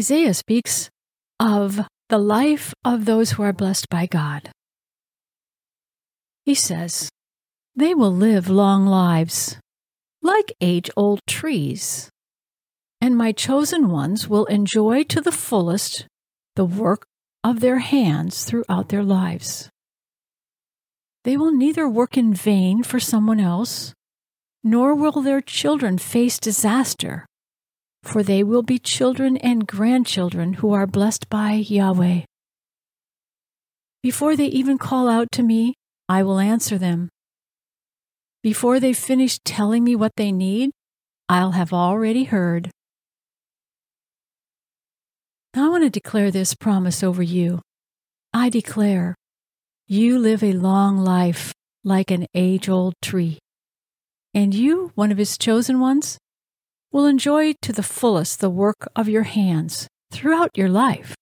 Isaiah speaks of the life of those who are blessed by God. He says, They will live long lives, like age old trees, and my chosen ones will enjoy to the fullest the work of their hands throughout their lives. They will neither work in vain for someone else, nor will their children face disaster, for they will be children and grandchildren who are blessed by Yahweh. Before they even call out to me, I will answer them. Before they finish telling me what they need, I'll have already heard. I want to declare this promise over you. I declare, you live a long life like an age old tree. And you, one of his chosen ones, will enjoy to the fullest the work of your hands throughout your life.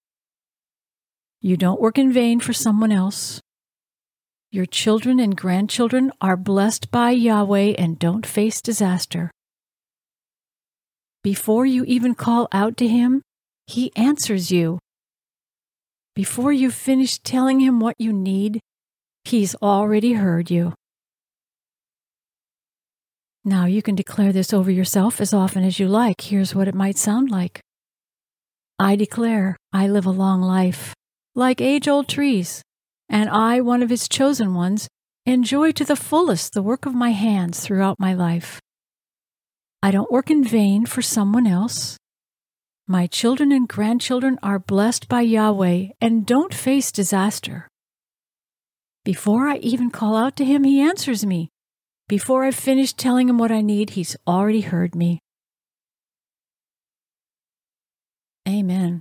You don't work in vain for someone else. Your children and grandchildren are blessed by Yahweh and don't face disaster. Before you even call out to Him, He answers you. Before you finish telling Him what you need, He's already heard you. Now you can declare this over yourself as often as you like. Here's what it might sound like I declare I live a long life, like age old trees, and I, one of His chosen ones, enjoy to the fullest the work of my hands throughout my life. I don't work in vain for someone else. My children and grandchildren are blessed by Yahweh and don't face disaster. Before I even call out to Him, He answers me. Before I've finished telling him what I need, he's already heard me. Amen.